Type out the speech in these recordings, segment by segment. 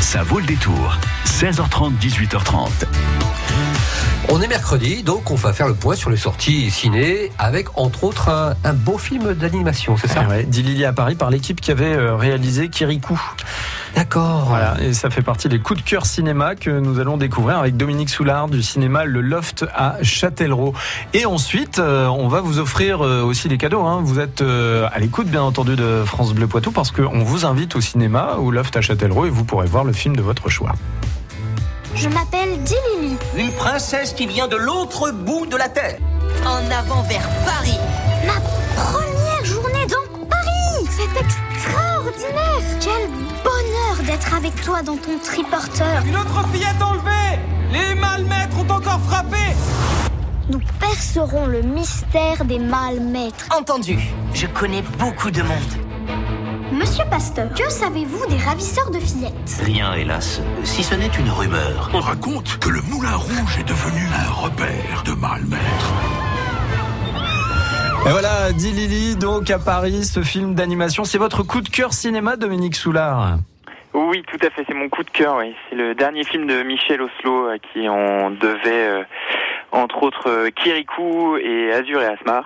Ça vaut le détour. 16h30, 18h30. On est mercredi, donc on va faire le point sur les sorties ciné avec entre autres un, beau film d'animation, c'est ça? Ah ouais, Dit à Paris par l'équipe qui avait euh, réalisé Kirikou. D'accord. Voilà, et ça fait partie des coups de cœur cinéma que nous allons découvrir avec Dominique Soulard du cinéma Le Loft à Châtellerault. Et ensuite, euh, on va vous offrir euh, aussi des cadeaux. Hein. Vous êtes à l'écoute, bien entendu, de France Bleu Poitou parce qu'on vous invite au cinéma, au Loft à Châtellerault, et vous pourrez voir le film de votre choix. Je m'appelle Dilili. Une princesse qui vient de l'autre bout de la Terre. En avant vers Paris. Ma première journée dans Paris C'est extraordinaire Quel bonheur d'être avec toi dans ton triporteur. Une autre fillette enlevée Les malmaîtres ont encore frappé Nous percerons le mystère des malmaîtres. Entendu. Je connais beaucoup de monde. Monsieur Pasteur, que savez-vous des ravisseurs de fillettes? Rien, hélas, si ce n'est une rumeur. On raconte que le Moulin Rouge est devenu un repère de malmaître. Et voilà, dit Lily, donc à Paris, ce film d'animation. C'est votre coup de cœur cinéma, Dominique Soulard? Oui, tout à fait, c'est mon coup de cœur. Oui. C'est le dernier film de Michel Oslo à qui on devait, euh, entre autres, euh, Kirikou et Azur et Asmar.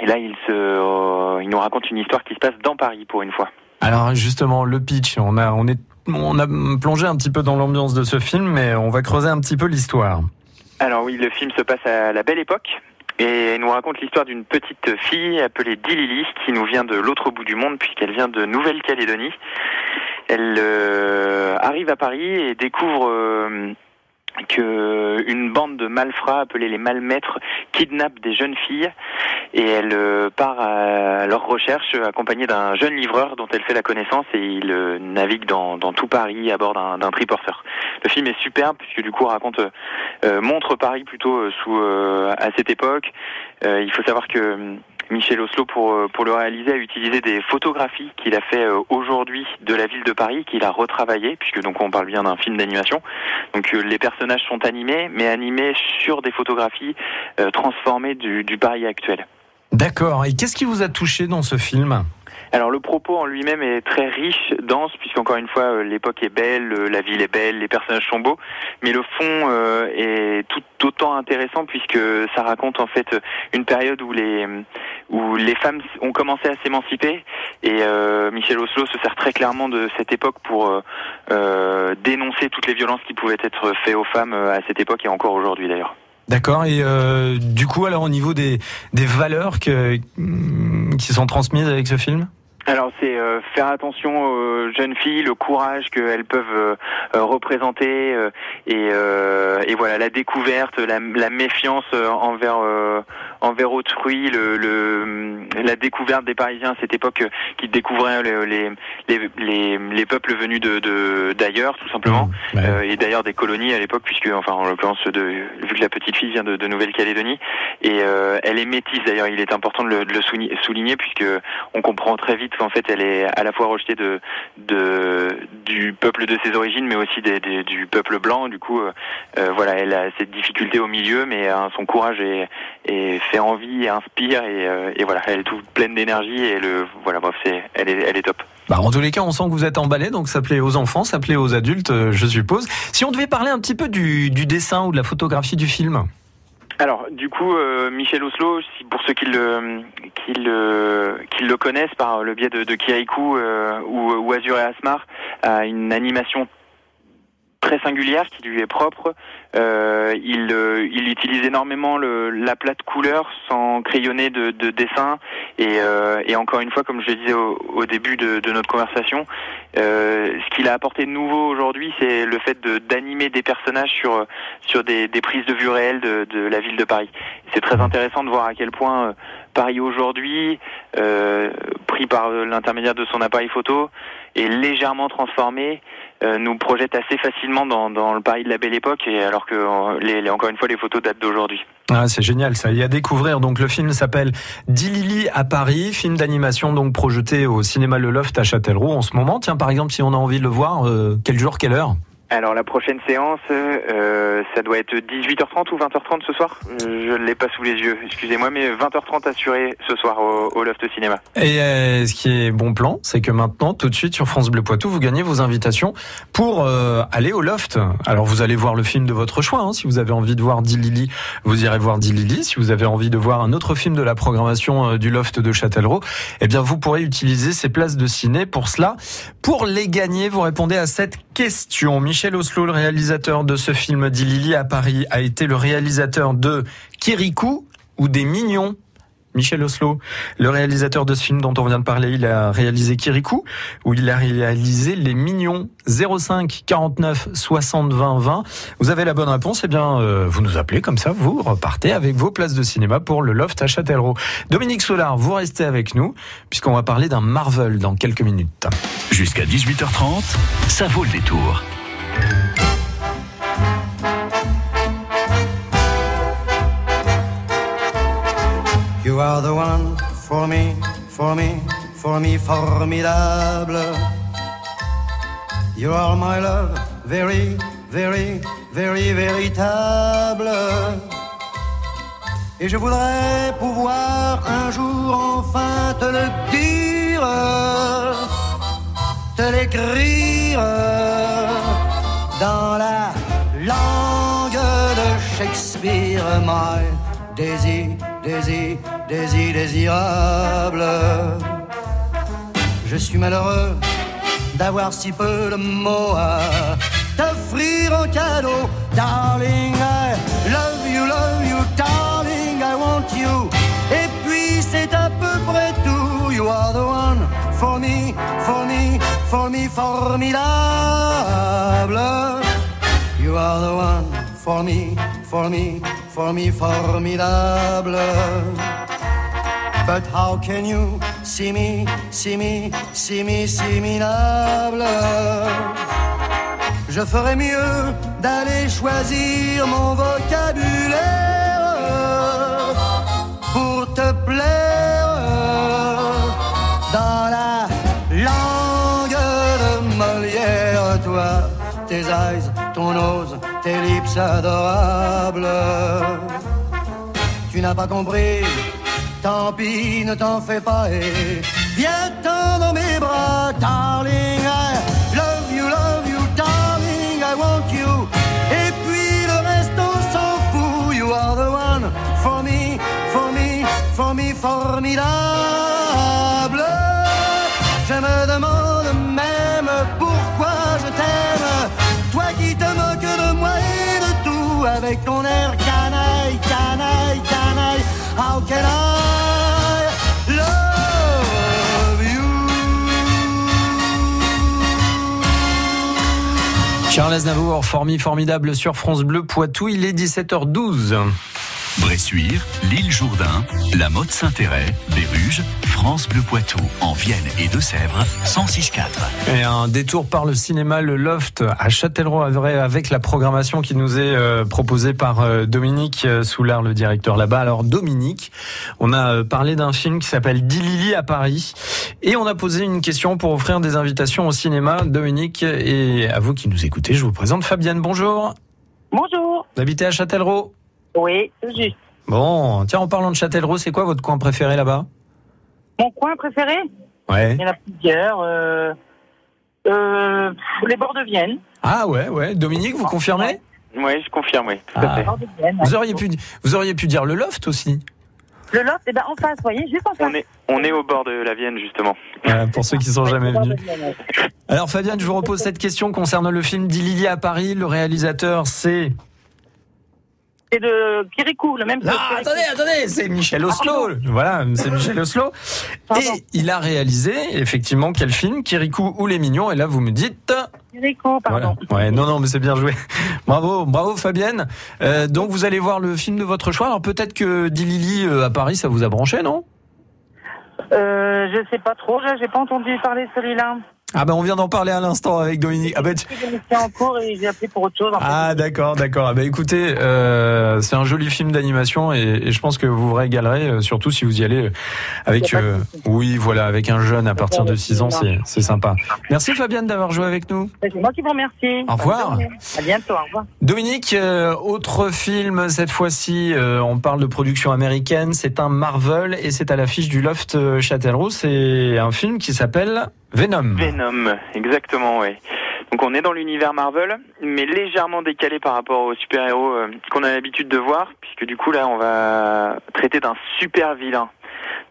Et là, il, se, euh, il nous raconte une histoire qui se passe dans Paris pour une fois. Alors justement, le pitch, on a, on est, on a plongé un petit peu dans l'ambiance de ce film, mais on va creuser un petit peu l'histoire. Alors oui, le film se passe à la belle époque. Et il nous raconte l'histoire d'une petite fille appelée Dilili qui nous vient de l'autre bout du monde puisqu'elle vient de Nouvelle-Calédonie. Elle euh, arrive à Paris et découvre euh, que une bande de malfrats appelés les malmaîtres kidnappe des jeunes filles et elle euh, part à leur recherche accompagnée d'un jeune livreur dont elle fait la connaissance et il euh, navigue dans, dans, tout Paris à bord d'un triporteur. Le film est superbe puisque du coup raconte euh, montre Paris plutôt sous à cette époque. il faut savoir que Michel Oslo, pour, euh, pour le réaliser, a utilisé des photographies qu'il a fait euh, aujourd'hui de la ville de Paris, qu'il a retravaillé, puisque donc on parle bien d'un film d'animation. Donc euh, les personnages sont animés, mais animés sur des photographies transformées du, du Paris actuel. D'accord. Et qu'est-ce qui vous a touché dans ce film? Alors le propos en lui-même est très riche, dense, puisqu'encore une fois euh, l'époque est belle, euh, la ville est belle, les personnages sont beaux, mais le fond euh, est tout autant intéressant puisque ça raconte en fait une période où les où les femmes ont commencé à s'émanciper et Michel Oslo se sert très clairement de cette époque pour dénoncer toutes les violences qui pouvaient être faites aux femmes à cette époque et encore aujourd'hui d'ailleurs. D'accord. Et du coup, alors au niveau des, des valeurs que, qui sont transmises avec ce film? Alors c'est euh, faire attention aux jeunes filles, le courage qu'elles peuvent euh, euh, représenter et, voilà la découverte, la, la méfiance envers envers autrui, le, le, la découverte des Parisiens à cette époque qui découvraient les, les, les, les peuples venus de d'ailleurs tout simplement. Mmh, et d'ailleurs des colonies à l'époque puisque enfin en l'occurrence de vu que la petite fille vient de, de Nouvelle-Calédonie. Et elle est métisse d'ailleurs il est important de le, de le souligner, souligner puisque on comprend très vite qu'en fait, elle est à la fois rejetée de, de du peuple de ses origines, mais aussi des, du peuple blanc. Du coup, euh, euh, voilà, elle a cette difficulté au milieu, mais euh, son courage est, est, fait envie et inspire, et, et, voilà, elle est toute pleine d'énergie, et le, voilà, bref, c'est, elle est, elle est top. Bah, en tous les cas, on sent que vous êtes emballé, donc ça plaît aux enfants, ça plaît aux adultes, je suppose. Si on devait parler un petit peu du, du dessin ou de la photographie du film alors, du coup, euh, Michel Oslo, pour ceux qui le, qui le, qui le connaissent par le biais de, de Kirikou euh, ou, ou Azure et Asmar, a une animation très singulière qui lui est propre. Euh, il, euh, il utilise énormément le, la plate couleur sans crayonner de, de dessin. Et, euh, et, encore une fois, comme je le disais au, au début de, de, notre conversation, euh, ce qu'il a apporté de nouveau aujourd'hui, c'est le fait d'animer des personnages sur, sur des, des, prises de vue réelles de, la ville de Paris. C'est très intéressant de voir à quel point euh, Paris aujourd'hui, euh, pris par l'intermédiaire de son appareil photo, est légèrement transformé nous projette assez facilement dans, le Paris de la Belle Époque, et alors que euh, les, encore une fois les photos datent d'aujourd'hui. Ah, c'est génial ça. Y a à découvrir. Donc le film s'appelle Dilili à Paris, film d'animation donc projeté au cinéma Le Loft à Châtellerault en ce moment. Tiens par exemple si on a envie de le voir, euh, quel jour, quelle heure? Alors la prochaine séance, euh, ça doit être 18h30 ou 20h30 ce soir? Euh, Je ne l'ai pas sous les yeux, excusez-moi, mais 20h30 assuré ce soir au, Loft Cinéma. Et euh, ce qui est bon plan, c'est que maintenant, tout de suite sur France Bleu Poitou, vous gagnez vos invitations pour euh, aller au loft. Alors vous allez voir le film de votre choix. hein. Si vous avez envie de voir Dilili, vous irez voir Dilili. Si vous avez envie de voir un autre film de la programmation du loft de Châtellerault, eh bien vous pourrez utiliser ces places de ciné pour cela. Pour les gagner, vous répondez à cette question. Michel Oslo, le réalisateur de ce film Dilili à Paris, a été le réalisateur de Kirikou ou des Mignons. Michel Oslo, le réalisateur de ce film dont on vient de parler, il a réalisé Kirikou, où il a réalisé Les Mignons 05 49 60 20 20. Vous avez la bonne réponse, eh bien, euh, vous nous appelez comme ça, vous repartez avec vos places de cinéma pour le Loft à Châtellerault. Dominique Solar, vous restez avec nous, puisqu'on va parler d'un Marvel dans quelques minutes. Jusqu'à 18h30, ça vaut le détour. You are the one for me, for me, for me, formidable. You are my love, very, very, very véritable. Et je voudrais pouvoir un jour enfin te le dire, te l'écrire dans la langue de Shakespeare, my désir, désir, désir, désirable. Je suis malheureux d'avoir si peu de mots à t'offrir en cadeau. Darling, I love you, love you, darling, I want you. Et puis c'est à peu près tout. You are the one for me, for me, for me, formidable. You are the one for me, for me, for me, formidable. But how can you see me, see me, see me, see minable? Je ferais mieux d'aller choisir mon vocabulaire pour te plaire dans la langue de Molière, toi, tes eyes, ton nose, tes lips adorables. Tu n'as pas compris, tant pis, ne t'en fais pas et viens-t'en dans mes bras, darling. I love you, love you, darling, I want you. Et puis le reste, on s'en fout. You are the one for me, for me, for me, formidable. Avec ton air canaille, canaille, canaille. How can I love you? Charles Aznavour, formi formidable sur France Bleu Poitou, il est 17h12. Bressuire, l'île Jourdain, la Motte Saint-Héret, Béruges, France Bleu Poitou, en Vienne et Deux-Sèvres, 106.4. Et un détour par le cinéma Le Loft à Châtellerault avec la programmation qui nous est euh, proposée par euh, Dominique euh, Soulard, le directeur là-bas. Alors Dominique, on a euh, parlé d'un film qui s'appelle Dilili à Paris et on a posé une question pour offrir des invitations au cinéma. Dominique et à vous qui nous écoutez, je vous présente Fabienne. Bonjour. Bonjour. Vous habitez à Châtellerault? Oui, tout juste. Bon, tiens, en parlant de Châtellerault, c'est quoi votre coin préféré là-bas? Mon coin préféré Ouais. Il y en a plusieurs. Euh, euh, les bords de Vienne. Ah ouais, ouais. Dominique, vous confirmez Oui, je confirme, oui. Tout Ah. à fait. Vous auriez pu, vous auriez pu dire le loft aussi. Le Loft, eh ben, en face, vous voyez, juste en face. On est, on est au bord de la Vienne, justement. Voilà, pour ceux qui sont jamais venus. Alors Fabienne, je vous repose cette question concernant le film d'Ilili à Paris. Le réalisateur, c'est... C'est de Kirikou, le même. Non, attendez, attendez, c'est Michel Oslo. Voilà, c'est Michel Oslo. Pardon. Et il a réalisé, effectivement, quel film Kirikou ou Les Mignons. Et là, vous me dites... Kirikou, pardon. Voilà. Ouais, non, non, mais c'est bien joué. Bravo, bravo Fabienne. Euh, donc vous allez voir le film de votre choix. Alors peut-être que Dilili euh, à Paris, ça vous a branché, non? Euh, je sais pas trop, j'ai pas entendu parler de celui-là. Ah ben on vient d'en parler à l'instant avec Dominique. Ah ben tu- J'étais en cours et j'ai appelé pour autre chose. en fait. Ah d'accord, d'accord. Ah bah écoutez, euh, c'est un joli film d'animation et, et je pense que vous vous régalerez, euh, surtout si vous y allez euh, avec, euh, oui voilà, avec un jeune à partir de 6 ans, c'est c'est sympa. Merci Fabienne d'avoir joué avec nous. C'est moi qui vous remercie. Au revoir. À bientôt, au revoir. Dominique, euh, autre film cette fois-ci, euh, on parle de production américaine, c'est un Marvel et c'est à l'affiche du Loft Châtellerault, c'est un film qui s'appelle Venom. Venom, exactement, oui. Donc on est dans l'univers Marvel, mais légèrement décalé par rapport aux super-héros euh, qu'on a l'habitude de voir, puisque du coup là on va traiter d'un super vilain.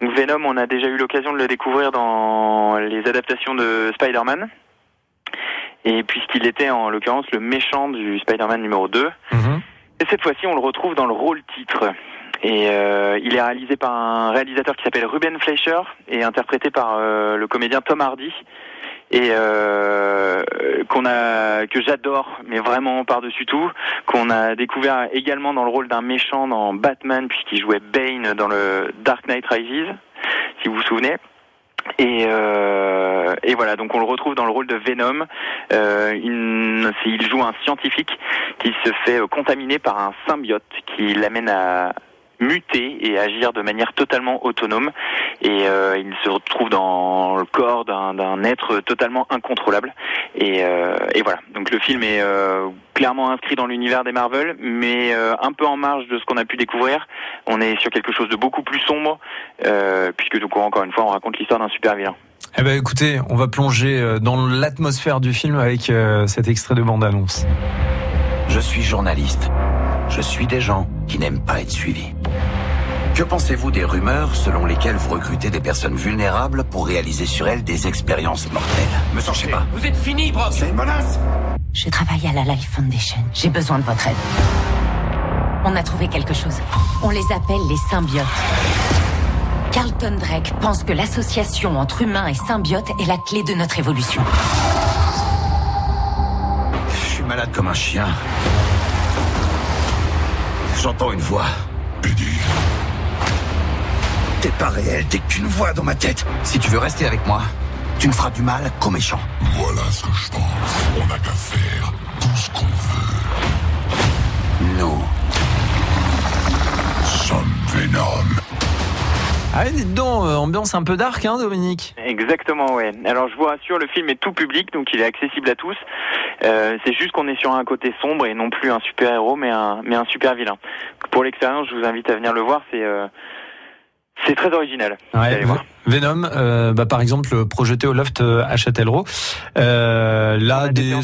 Donc Venom, on a déjà eu l'occasion de le découvrir dans les adaptations de Spider-Man, et puisqu'il était en l'occurrence le méchant du Spider-Man numéro 2, Mhm. et cette fois-ci, on le retrouve dans le rôle titre. Et euh, il est réalisé par un réalisateur qui s'appelle Ruben Fleischer et interprété par euh, le comédien Tom Hardy. Et euh, qu'on a que j'adore, mais vraiment par-dessus tout, qu'on a découvert également dans le rôle d'un méchant dans Batman puisqu'il jouait Bane dans le Dark Knight Rises, si vous vous souvenez. Et, euh, et voilà, donc on le retrouve dans le rôle de Venom. Euh, c'est- il joue un scientifique qui se fait euh, contaminer par un symbiote qui l'amène à muter et agir de manière totalement autonome. Et euh, il se retrouve dans le corps d'un, d'un être totalement incontrôlable. Et, euh, et voilà, donc le film est euh, clairement inscrit dans l'univers des Marvel, mais euh, un peu en marge de ce qu'on a pu découvrir. On est sur quelque chose de beaucoup plus sombre, euh, puisque donc encore une fois, on raconte l'histoire d'un super vilain. Eh ben écoutez, on va plonger dans l'atmosphère du film avec euh, cet extrait de bande-annonce. Je suis journaliste. Je suis des gens qui n'aiment pas être suivis. Que pensez-vous des rumeurs selon lesquelles vous recrutez des personnes vulnérables pour réaliser sur elles des expériences mortelles? Me cherchez pas. Vous êtes fini, Brock C'est une menace Je travaille à la Life Foundation. J'ai besoin de votre aide. On a trouvé quelque chose. On les appelle les symbiotes. Carlton Drake pense que l'association entre humains et symbiotes est la clé de notre évolution. Je suis malade comme un chien. J'entends une voix. Eddie. T'es pas réel, t'es qu'une voix dans ma tête. Si tu veux rester avec moi, tu ne feras du mal qu'aux méchants. Voilà ce que je pense. On n'a qu'à faire tout ce qu'on veut. Nous sommes Venom. Ah, dites donc, euh, ambiance un peu dark, hein, Dominique Exactement, ouais. Alors je vous rassure, le film est tout public, donc il est accessible à tous. Euh, c'est juste qu'on est sur un côté sombre et non plus un super héros, mais un mais un super vilain. Pour l'expérience, je vous invite à venir le voir. C'est euh, c'est très original. Ouais, allez voir. Venom, euh, bah, par exemple, projeté au loft euh, à Châtellerault. Euh, là, des...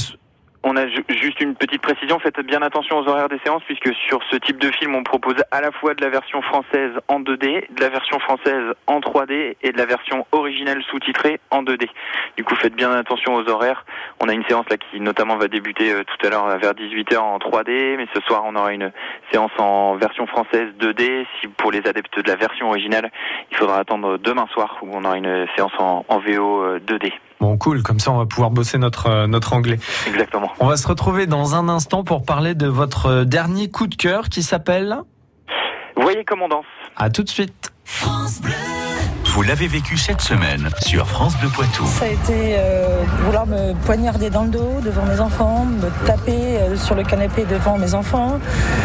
On a ju- juste une petite précision, faites bien attention aux horaires des séances puisque sur ce type de film on propose à la fois de la version française en 2D, de la version française en 3D et de la version originale sous-titrée en 2D. Du coup faites bien attention aux horaires. On a une séance là qui notamment va débuter euh, tout à l'heure euh, vers 18h en 3D, mais ce soir on aura une séance en version française 2D. Si pour les adeptes de la version originale, il faudra attendre demain soir où on aura une séance en, VO euh, 2D. Bon, cool, comme ça on va pouvoir bosser notre, euh, notre anglais. Exactement. On va se retrouver dans un instant pour parler de votre euh, dernier coup de cœur qui s'appelle... Voyez comment on danse. À tout de suite. Vous l'avez vécu cette semaine sur France Bleu Poitou. Ça a été euh, vouloir me poignarder dans le dos devant mes enfants, me taper euh, sur le canapé devant mes enfants.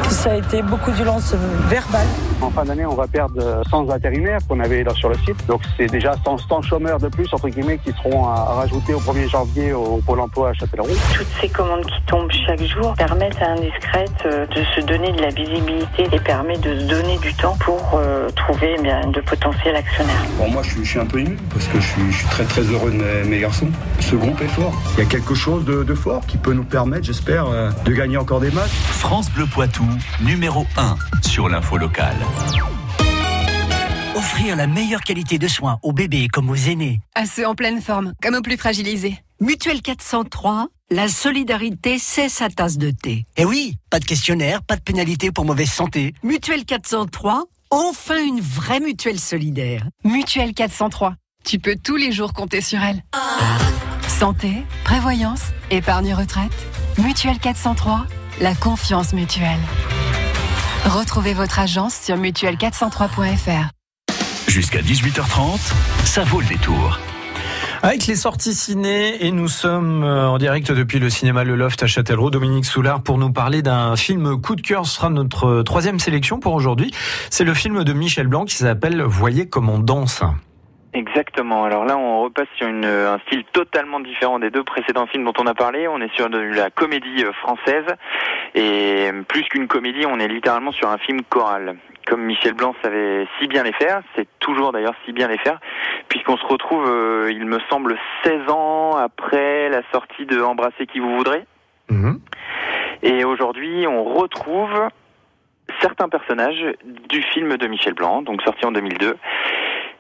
Ça a été beaucoup de violence verbale. En fin d'année, on va perdre 100 intérimaires qu'on avait là sur le site. Donc c'est déjà 100, 100 chômeurs de plus, entre guillemets, qui seront à, à rajouter au 1er janvier au Pôle emploi à Châtellerault. Toutes ces commandes qui tombent chaque jour permettent à Indiscrète euh, de se donner de la visibilité et permet de se donner du temps pour euh, trouver eh bien, de potentiels actionnaires. Bon, moi, je suis, je suis un peu ému parce que je suis, je suis très très heureux de mes, mes garçons. Ce groupe est fort. Il y a quelque chose de, de fort qui peut nous permettre, j'espère, euh, de gagner encore des matchs. France Bleu Poitou, numéro 1 sur l'info locale. Offrir la meilleure qualité de soins aux bébés comme aux aînés. À ceux en pleine forme, comme aux plus fragilisés. Mutuelle 403, la solidarité, c'est sa tasse de thé. Et oui, pas de questionnaire, pas de pénalité pour mauvaise santé. Mutuelle 403, enfin une vraie mutuelle solidaire. Mutuelle 403. Tu peux tous les jours compter sur elle. Santé, prévoyance, épargne retraite. Mutuelle 403, la confiance mutuelle. Retrouvez votre agence sur mutuelle403.fr. Jusqu'à 18h30, ça vaut le détour. Avec les sorties ciné et nous sommes euh, en direct depuis le cinéma Le Loft à Châtellerault. Dominique Soulard pour nous parler d'un film coup de cœur. Ce sera notre troisième sélection pour aujourd'hui. C'est le film de Michel Blanc qui s'appelle Voyez comme on danse. Exactement. Alors là, on repasse sur une, un style totalement différent des deux précédents films dont on a parlé. On est sur de la comédie euh, française et plus qu'une comédie, on est littéralement sur un film choral. Comme Michel Blanc savait si bien les faire, c'est toujours d'ailleurs si bien les faire, puisqu'on se retrouve, euh, il me semble, 16 ans après la sortie de Embrasser qui vous voudrez. Et aujourd'hui, on retrouve certains personnages du film de Michel Blanc, donc sorti en 2002.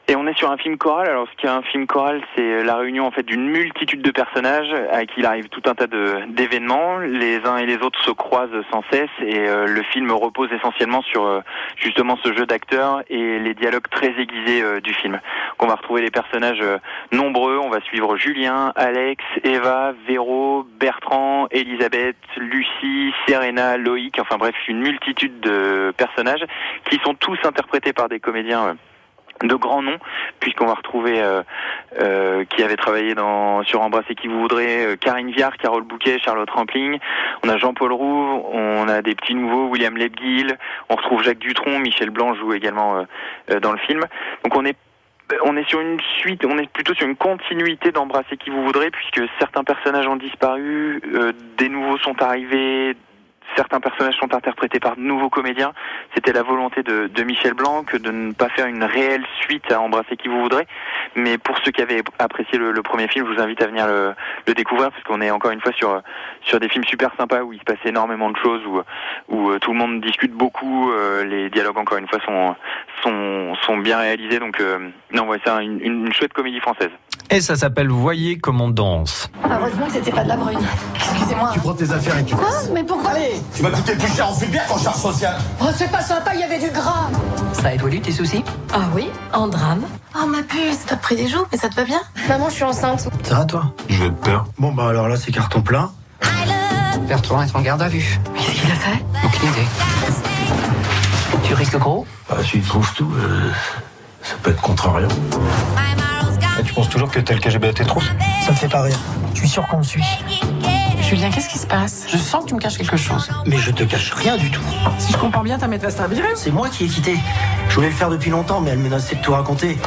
Et on est sur un film choral. Alors, ce qui est un film choral, c'est la réunion en fait d'une multitude de personnages à qui il arrive tout un tas d'événements. Les uns et les autres se croisent sans cesse, et euh, le film repose essentiellement sur euh, justement ce jeu d'acteurs et les dialogues très aiguisés euh, du film. On va retrouver des personnages euh, nombreux. On va suivre Julien, Alex, Eva, Véro, Bertrand, Elisabeth, Lucie, Serena, Loïc. Enfin bref, une multitude de personnages qui sont tous interprétés par des comédiens. De grands noms, puisqu'on va retrouver euh, euh, qui avait travaillé dans sur Embrasser qui vous voudrez, euh, Karine Viard, Carole Bouquet, Charlotte Rampling, on a Jean-Paul Rouve, on a des petits nouveaux, William Lebguil, on retrouve Jacques Dutronc, Michel Blanc joue également euh, euh, dans le film. Donc on est on est sur une suite, on est plutôt sur une continuité d'Embrasser qui vous voudrez, puisque certains personnages ont disparu, euh, des nouveaux sont arrivés, certains personnages sont interprétés par de nouveaux comédiens. C'était la volonté de, de Michel Blanc que de ne pas faire une réelle suite à Embrasser qui vous voudrez. Mais pour ceux qui avaient apprécié le, le premier film, je vous invite à venir le, le découvrir parce qu'on est encore une fois sur sur des films super sympas où il se passe énormément de choses, où où euh, tout le monde discute beaucoup, euh, les dialogues encore une fois sont sont sont bien réalisés. Donc euh, non, ouais, c'est un- une, une chouette comédie française. Et ça s'appelle Voyez comme on danse. Heureusement que c'était pas de la brune. Excusez-moi. Tu prends tes affaires et tu Quoi Mais pourquoi Tu m'as coûté plus cher en bien qu'en charge sociale. Oh, c'est pas sympa, il y avait du gras. Ça a évolué tes soucis Ah oui, en drame. Oh ma puce, t'as pris des joues, mais ça te va bien? Maman, je suis enceinte. Ça va toi? J'ai peur. Bon bah alors là c'est carton plein. Bertrand est en garde à vue. Qu'est-ce qu'il a fait? Aucune idée. Tu risques gros? Bah s'il trouve tout, euh, ça peut être contrariant. tu penses toujours que t'es le KGB à tes trousses Ça me fait pas rire. Je suis sûr qu'on me suit. Julien, qu'est-ce qui se passe? Je sens que tu me caches quelque chose. Mais je te cache rien du tout. Si je comprends bien, ta maîtresse t'a viré C'est moi qui ai quitté. Je voulais le faire depuis longtemps, mais elle menaçait de tout raconter.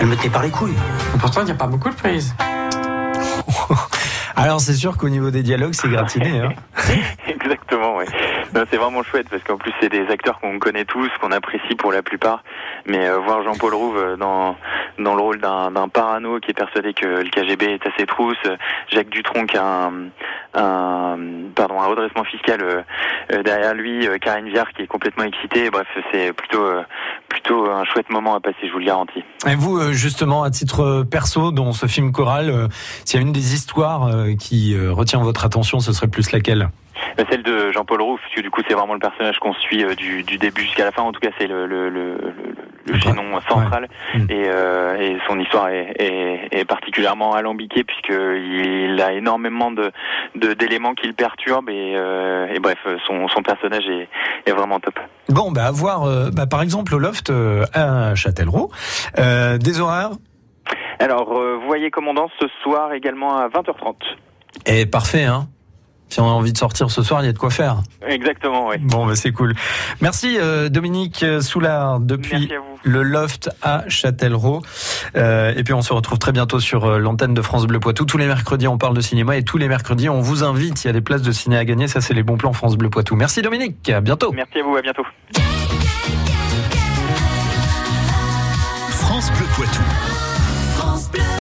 Elle me tenait par les couilles. Pourtant, il n'y a pas beaucoup de prises. Alors c'est sûr qu'au niveau des dialogues, c'est gratiné. Hein. Oui. C'est vraiment chouette parce qu'en plus c'est des acteurs qu'on connaît tous, qu'on apprécie pour la plupart. Mais euh, voir Jean-Paul Rouve euh, dans dans le rôle d'un parano qui est persuadé que le KGB est à ses trousses, euh, Jacques Dutronc a un, un pardon un redressement fiscal euh, euh, derrière lui, Karine Viard qui est complètement excitée. Bref, c'est plutôt euh, plutôt un chouette moment à passer, je vous le garantis. Et vous, justement, à titre perso, dans ce film choral, s'il y a une des histoires qui retient votre attention, ce serait plus laquelle? Celle de Jean-Paul Rouve, parce que du coup c'est vraiment le personnage qu'on suit euh, du, du début jusqu'à la fin. En tout cas, c'est le, le, le, le, le chaînon central. Et, euh, et son histoire est, est, est particulièrement alambiquée puisqu'il a énormément de de- d'éléments qui le perturbent. Et, euh, et bref, son, son personnage est, est vraiment top. Bon, bah, à voir, euh, bah, par exemple, au loft euh, à Châtellerault, euh, des horaires? Alors, vous voyez comment on danse ce soir également à 20h30. Et parfait, hein Si on a envie de sortir ce soir, il y a de quoi faire. Exactement, oui. Bon, bah, c'est cool. Merci euh, Dominique Soulard depuis le loft à Châtellerault. Euh, et puis on se retrouve très bientôt sur euh, l'antenne de France Bleu Poitou. Tous les mercredis, on parle de cinéma et tous les mercredis, on vous invite. Il y a des places de ciné à gagner. Ça, c'est les bons plans France Bleu Poitou. Merci Dominique. À bientôt. Merci à vous, à bientôt. France Bleu Poitou.